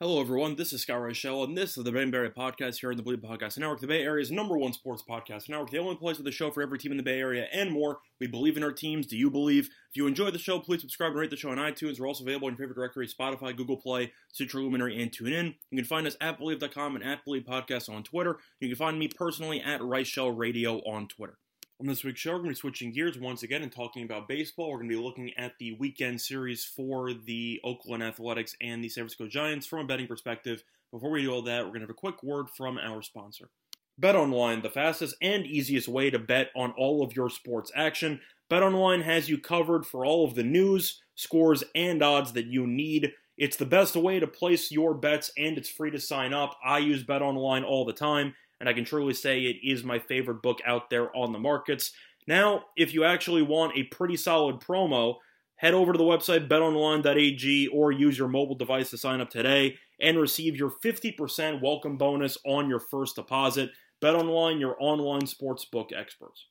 Hello, everyone. This is Scott Reichel, and this is the Ben Barry Podcast here on the Bleav Podcast Network, the Bay Area's number one sports podcast network, the only place with a show for every team in the Bay Area and more. We believe in our teams. Do you believe? If you enjoy the show, please subscribe and rate the show on iTunes. We're also available in your favorite directory Spotify, Google Play, Stitcher Luminary, and TuneIn. You can find us at Bleav.com and at Bleav Podcast on Twitter. You can find me personally at Reichel Radio on Twitter. On this week's show, we're going to be switching gears once again and talking about baseball. We're going to be looking at the weekend series for the Oakland Athletics and the San Francisco Giants from a betting perspective. Before we do all that, we're going to have a quick word from our sponsor. BetOnline, the fastest and easiest way to bet on all of your sports action. BetOnline has you covered for all of the news, scores, and odds that you need. It's the best way to place your bets, and it's free to sign up. I use BetOnline all the time and I can truly say it is my favorite book out there on the markets. Now, if you actually want a pretty solid promo, head over to the website betonline.ag or use your mobile device to sign up today and receive your 50% welcome bonus on your first deposit. BetOnline, your online sportsbook experts.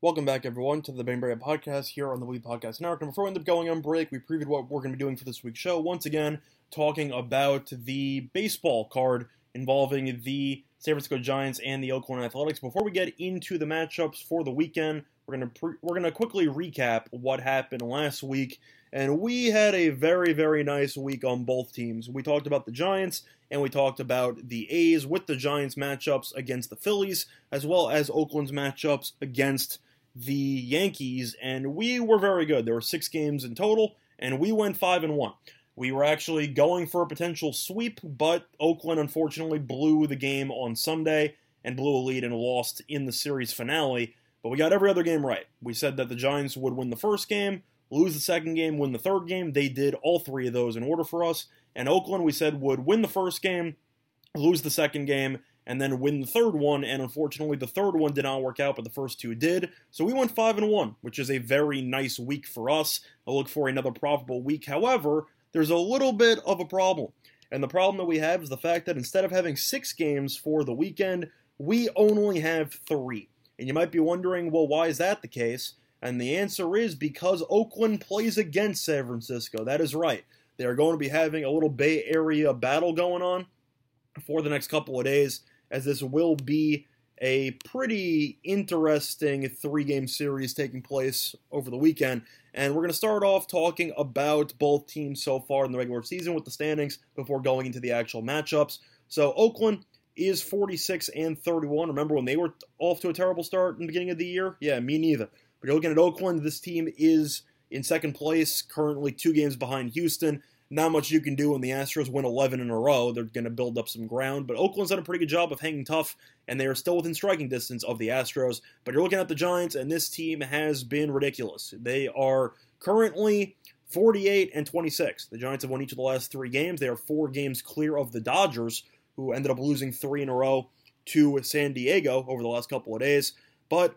Welcome back, everyone, to the Bainberry Podcast here on the Bleav Podcast Network. And before we end up going on break, we previewed what we're going to be doing for this week's show. Once again, talking about the baseball card involving the San Francisco Giants and the Oakland Athletics. Before we get into the matchups for the weekend, we're gonna pre- we're gonna quickly recap what happened last week, and we had a very very nice week on both teams. We talked about the Giants and we talked about the A's with the Giants matchups against the Phillies, as well as Oakland's matchups against the Yankees, and we were very good. There were six games in total, and we went five and one. We were actually going for a potential sweep, but Oakland unfortunately blew the game on Sunday and blew a lead and lost in the series finale. But we got every other game right. We said that the Giants would win the first game, lose the second game, win the third game. They did all three of those in order for us. And Oakland, we said, would win the first game, lose the second game, and then win the third one. And unfortunately, the third one did not work out, but the first two did. So we went five and one, which is a very nice week for us. I look for another profitable week. However, there's a little bit of a problem. And the problem that we have is the fact that instead of having six games for the weekend, we only have three. And you might be wondering, well, why is that the case? And the answer is because Oakland plays against San Francisco. That is right. They are going to be having a little Bay Area battle going on for the next couple of days, as this will be a pretty interesting three game series taking place over the weekend. And we're going to start off talking about both teams so far in the regular season with the standings before going into the actual matchups. So, Oakland is 46 and 31. Remember when they were off to a terrible start in the beginning of the year? Yeah, me neither. But you're looking at Oakland, this team is in second place, currently two games behind Houston. Not much you can do when the Astros win 11 in a row. They're going to build up some ground, but Oakland's done a pretty good job of hanging tough, and they are still within striking distance of the Astros. But you're looking at the Giants, and this team has been ridiculous. They are currently 48 and 26. The Giants have won each of the last three games. They are four games clear of the Dodgers, who ended up losing three in a row to San Diego over the last couple of days. But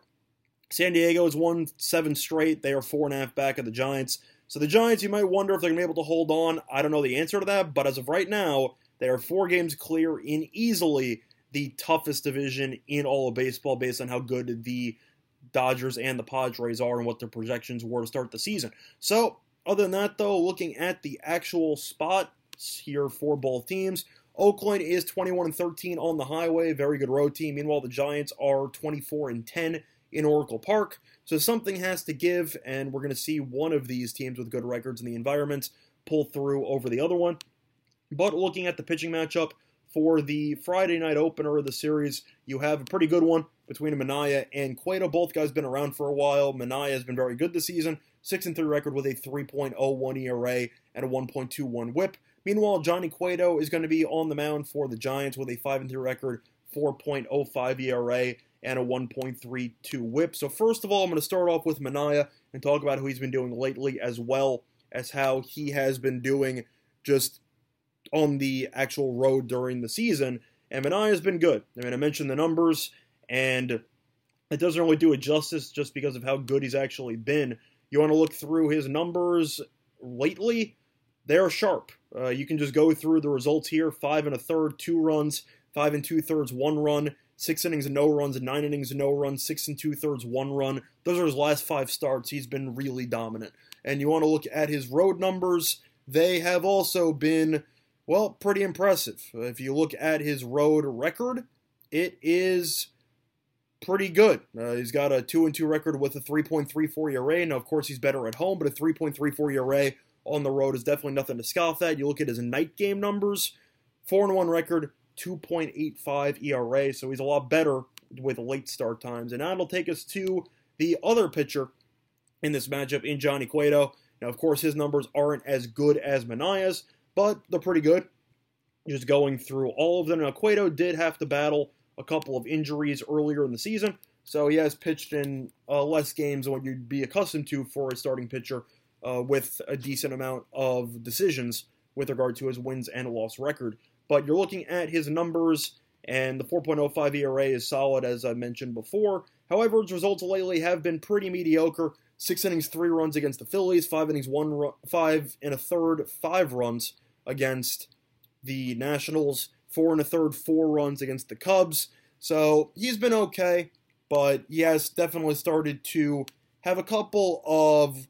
San Diego has won seven straight. They are four and a half back of the Giants. So the Giants, you might wonder if they're going to be able to hold on. I don't know the answer to that, but as of right now, they are four games clear in easily the toughest division in all of baseball based on how good the Dodgers and the Padres are and what their projections were to start the season. So, other than that, though, looking at the actual spots here for both teams, Oakland is 21 and 13 on the highway, very good road team. Meanwhile, the Giants are 24 and 10 in Oracle Park. So something has to give, and we're going to see one of these teams with good records in the environment pull through over the other one. But looking at the pitching matchup for the Friday night opener of the series, you have a pretty good one between Manaea and Cueto. Both guys been around for a while. Manaea has been very good this season, 6 and 3 record with a 3.01 ERA and a 1.21 WHIP. Meanwhile, Johnny Cueto is going to be on the mound for the Giants with a 5 and 3 record, 4.05 ERA, and a 1.32 whip. So, first of all, I'm going to start off with Manaea and talk about who he's been doing lately, as well as how he has been doing just on the actual road during the season. And Manaea has been good. I mean, I mentioned the numbers, and it doesn't really do it justice just because of how good he's actually been. You want to look through his numbers lately, they're sharp. Uh, you can just go through the results here five and a third, two runs, five and two thirds, one run, six innings and no runs, nine innings and no runs, six and two thirds, one run. Those are his last five starts. He's been really dominant. And you want to look at his road numbers, they have also been, well, pretty impressive. If you look at his road record, it is pretty good. Uh, he's got a 2 and 2 record with a 3.34 ERA. Now, of course, he's better at home, but a 3.34 ERA on the road is definitely nothing to scoff at. You look at his night game numbers 4 and 1 record, 2.85 ERA, so he's a lot better with late start times. And that'll take us to the other pitcher in this matchup in Johnny Cueto. Now, of course, his numbers aren't as good as Manaea's, but they're pretty good. Just going through all of them. Now, Cueto did have to battle a couple of injuries earlier in the season, so he has pitched in uh, less games than what you'd be accustomed to for a starting pitcher uh, with a decent amount of decisions with regard to his wins and loss record. But you're looking at his numbers, and the 4.05 ERA is solid, as I mentioned before. However, his results lately have been pretty mediocre. Six innings, three runs against the Phillies. Five innings, one run, five and a third, five runs against the Nationals. Four and a third, four runs against the Cubs. So he's been okay, but he has definitely started to have a couple of,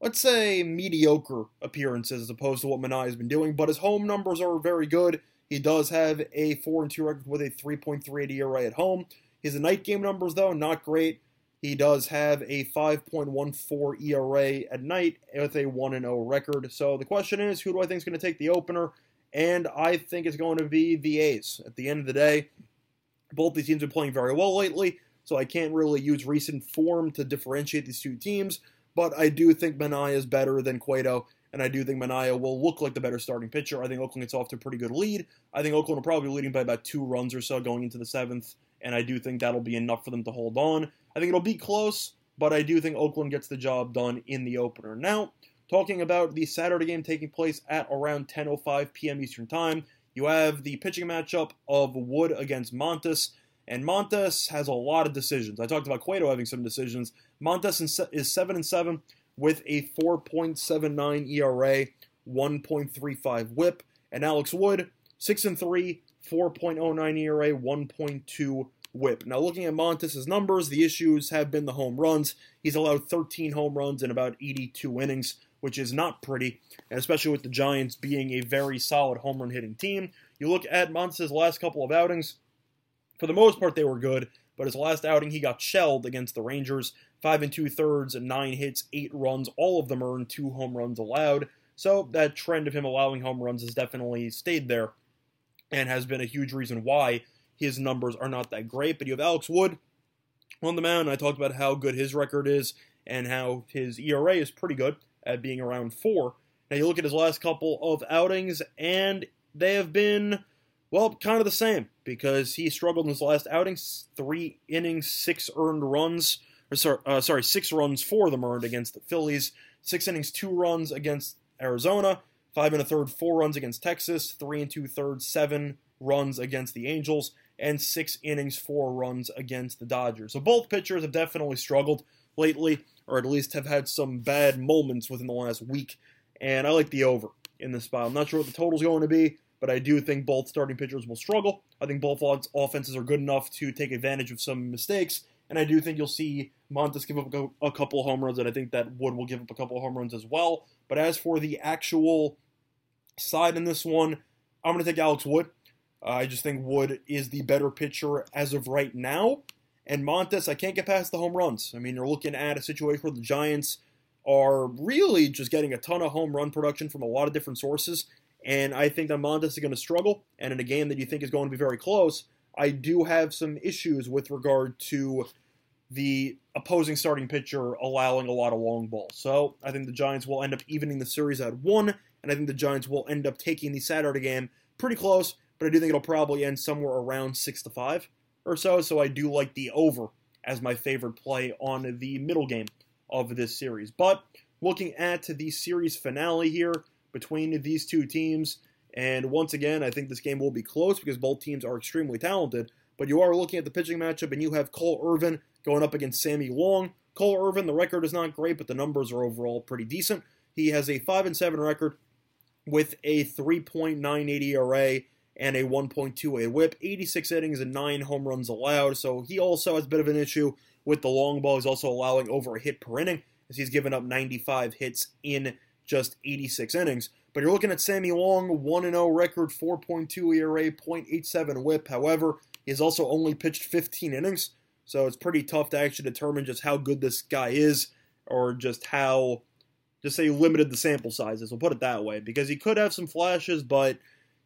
let's say, mediocre appearances as opposed to what Manaea has been doing. But his home numbers are very good. He does have a 4 and 2 record with a 3.38 ERA at home. His night game numbers, though, not great. He does have a 5.14 ERA at night with a 1 0 record. So the question is, who do I think is going to take the opener? And I think it's going to be the A's. At the end of the day, both these teams been playing very well lately, so I can't really use recent form to differentiate these two teams. But I do think Manaea is better than Cueto, and I do think Manaea will look like the better starting pitcher. I think Oakland gets off to a pretty good lead. I think Oakland will probably be leading by about two runs or so going into the seventh, and I do think that'll be enough for them to hold on. I think it'll be close, but I do think Oakland gets the job done in the opener. Now, talking about the Saturday game taking place at around 10:05 p.m. Eastern Time, you have the pitching matchup of Wood against Montas, and Montas has a lot of decisions. I talked about Cueto having some decisions. Montas is seven and seven with a 4.79 ERA, 1.35 WHIP, and Alex Wood six and three, 4.09 ERA, 1.2 whip. Now, looking at Montas' numbers, the issues have been the home runs. He's allowed 13 home runs in about 82 innings, which is not pretty, and especially with the Giants being a very solid home run hitting team. You look at Montas' last couple of outings, for the most part, they were good, but his last outing, he got shelled against the Rangers. Five and two thirds, nine hits, eight runs, all of them earned two home runs allowed. So that trend of him allowing home runs has definitely stayed there and has been a huge reason why his numbers are not that great. But you have Alex Wood on the mound. I talked about how good his record is and how his ERA is pretty good at being around four. Now you look at his last couple of outings, and they have been, well, kind of the same because he struggled in his last outing. Three innings, six earned runs. Or sorry, uh, sorry, six runs for them earned against the Phillies. Six innings, two runs against Arizona. Five and a third, four runs against Texas. Three and two thirds, seven runs against the Angels and six innings, four runs against the Dodgers. So both pitchers have definitely struggled lately, or at least have had some bad moments within the last week. And I like the over in this spot. I'm not sure what the total's going to be, but I do think both starting pitchers will struggle. I think both offenses are good enough to take advantage of some mistakes, and I do think you'll see Montas give up a couple home runs, and I think that Wood will give up a couple home runs as well. But as for the actual side in this one, I'm going to take Alex Wood. Uh, I just think Wood is the better pitcher as of right now. And Montas, I can't get past the home runs. I mean, you're looking at a situation where the Giants are really just getting a ton of home run production from a lot of different sources. And I think that Montas is going to struggle. And in a game that you think is going to be very close, I do have some issues with regard to the opposing starting pitcher allowing a lot of long balls. So I think the Giants will end up evening the series at one, and I think the Giants will end up taking the Saturday game pretty close but I do think it'll probably end somewhere around six to five or so. So I do like the over as my favorite play on the middle game of this series. But looking at the series finale here between these two teams, And once again, I think this game will be close because both teams are extremely talented. But you are looking at the pitching matchup, and you have Cole Irvin going up against Sammy Long. Cole Irvin, the record is not great, but the numbers are overall pretty decent. He has a 5 and 7 record with a 3.98 ERA and a 1.28 whip, 86 innings and 9 home runs allowed. So he also has a bit of an issue with the long ball. He's also allowing over a hit per inning as he's given up 95 hits in just 86 innings. But you're looking at Sammy Long, 1 0 record, 4.2 ERA, 0.87 whip. However, he has also only pitched 15 innings, so it's pretty tough to actually determine just how good this guy is or just how, just say, limited the sample sizes. We'll put it that way because he could have some flashes, but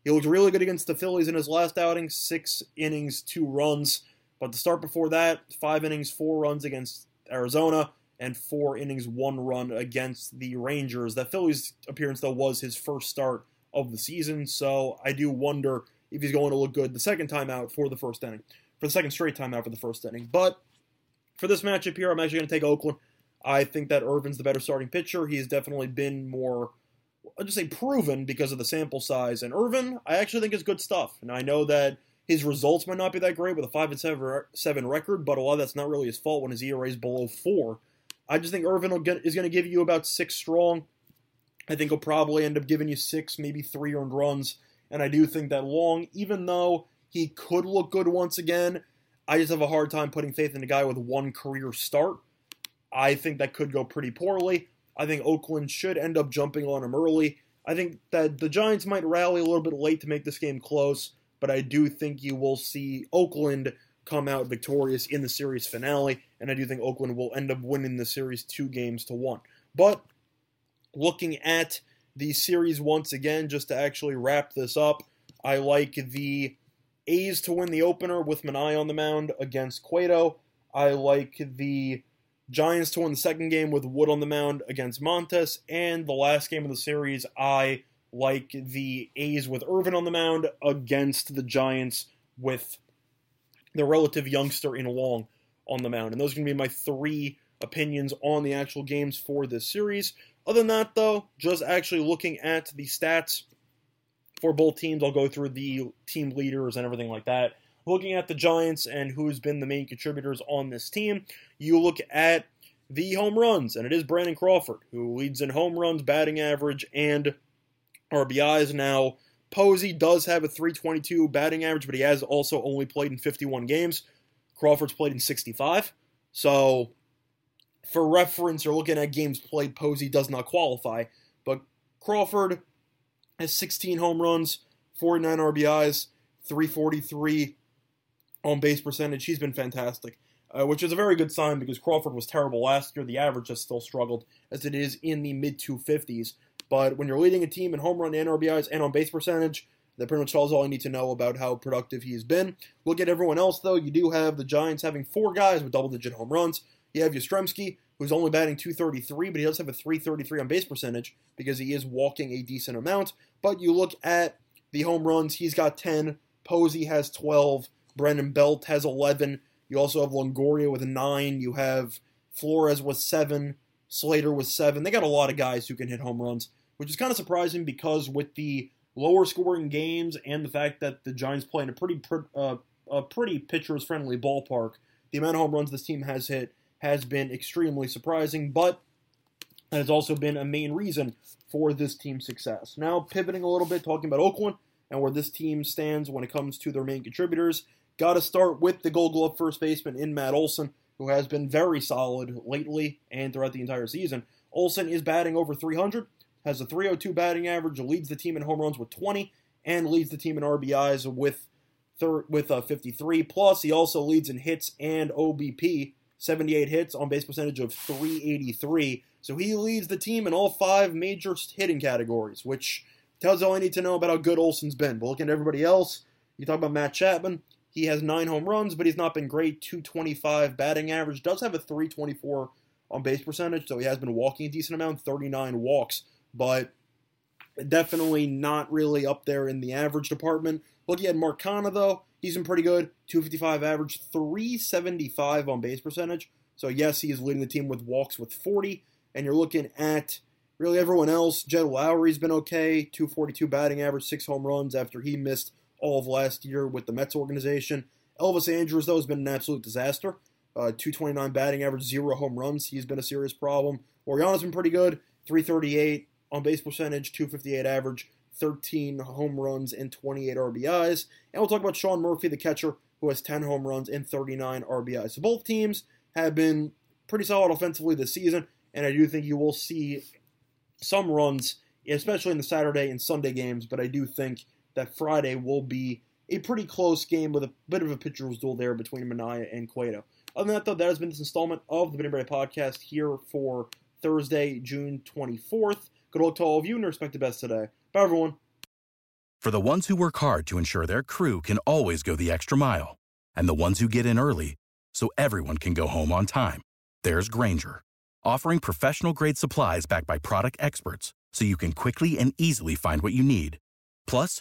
he looked really good against the Phillies in his last outing six innings, two runs. But the start before that, five innings, four runs against Arizona and four innings, one run against the Rangers. That Phillies appearance, though, was his first start of the season, so I do wonder if he's going to look good the second time out for the first inning, for the second straight time out for the first inning. But for this matchup here, I'm actually going to take Oakland. I think that Irvin's the better starting pitcher. He's definitely been more, I'll just say proven because of the sample size. And Irvin, I actually think is good stuff. And I know that his results might not be that great with a five and seven, seven record, but a lot of that's not really his fault when his ERA is below four. I just think Irvin get, is going to give you about six strong. I think he'll probably end up giving you six, maybe three earned runs. And I do think that Long, even though he could look good once again, I just have a hard time putting faith in a guy with one career start. I think that could go pretty poorly. I think Oakland should end up jumping on him early. I think that the Giants might rally a little bit late to make this game close, but I do think you will see Oakland come out victorious in the series finale, and I do think Oakland will end up winning the series two games to one. But looking at the series once again, just to actually wrap this up, I like the A's to win the opener with Manaea on the mound against Cueto. I like the Giants to win the second game with Wood on the mound against Montas. And the last game of the series, I like the A's with Irvin on the mound against the Giants with the relative youngster in Long on the mound. And those are going to be my three opinions on the actual games for this series. Other than that, though, just actually looking at the stats for both teams, I'll go through the team leaders and everything like that. Looking at the Giants and who's been the main contributors on this team, you look at the home runs, and it is Brandon Crawford who leads in home runs, batting average, and RBIs. Now, Posey does have a 322 batting average, but he has also only played in 51 games. Crawford's played in 65. So, for reference, you're looking at games played, Posey does not qualify. But Crawford has 16 home runs, 49 RBIs, 343 on base percentage. He's been fantastic, uh, which is a very good sign because Crawford was terrible last year. The average has still struggled as it is in the mid 250s. But when you're leading a team in home run and RBIs and on base percentage, that pretty much tells all you need to know about how productive he has been. Look at everyone else, though. You do have the Giants having four guys with double digit home runs. You have Yastrzemski, who's only batting 233, but he does have a 333 on base percentage because he is walking a decent amount. But you look at the home runs, he's got 10. Posey has 12. Brandon Belt has 11. You also have Longoria with 9. You have Flores with 7. Slater with 7. They got a lot of guys who can hit home runs, which is kind of surprising because with the lower scoring games and the fact that the Giants play in a pretty uh, a pretty pitchers friendly ballpark, the amount of home runs this team has hit has been extremely surprising, but has also been a main reason for this team's success. Now, pivoting a little bit, talking about Oakland and where this team stands when it comes to their main contributors. Got to start with the Gold Glove first baseman in Matt Olson, who has been very solid lately and throughout the entire season. Olson is batting over 300, has a 302 batting average, leads the team in home runs with 20, and leads the team in RBIs with thir- with uh, 53. Plus, he also leads in hits and OBP 78 hits on base percentage of 383. So he leads the team in all five major hitting categories, which tells all I need to know about how good Olson's been. But looking at everybody else, you talk about Matt Chapman. He has nine home runs, but he's not been great. 225 batting average. Does have a 324 on base percentage, so he has been walking a decent amount, 39 walks, but definitely not really up there in the average department. Looking at Mark Canha, though, He's been pretty good. 255 average, 375 on base percentage. So, yes, he is leading the team with walks with 40. And you're looking at Really, everyone else, Jed Lowrie's been okay. 242 batting average, six home runs after he missed all of last year with the Mets organization. Elvis Andrus, though, has been an absolute disaster. Uh, 229 batting average, zero home runs. He's been a serious problem. Laureano's been pretty good. 338 on base percentage, 258 average, 13 home runs, and 28 RBIs. And we'll talk about Sean Murphy, the catcher, who has 10 home runs and 39 RBIs. So both teams have been pretty solid offensively this season, and I do think you will see some runs, especially in the Saturday and Sunday games, but I do think that Friday will be a pretty close game with a bit of a pitcher's duel there between Manaea and Cueto. Other than that, though, that has been this installment of the Benny Podcast here for Thursday, June 24th. Good luck to all of you and respect the best today. Bye, everyone. For the ones who work hard to ensure their crew can always go the extra mile, and the ones who get in early so everyone can go home on time, there's Grainger, offering professional grade supplies backed by product experts so you can quickly and easily find what you need. Plus,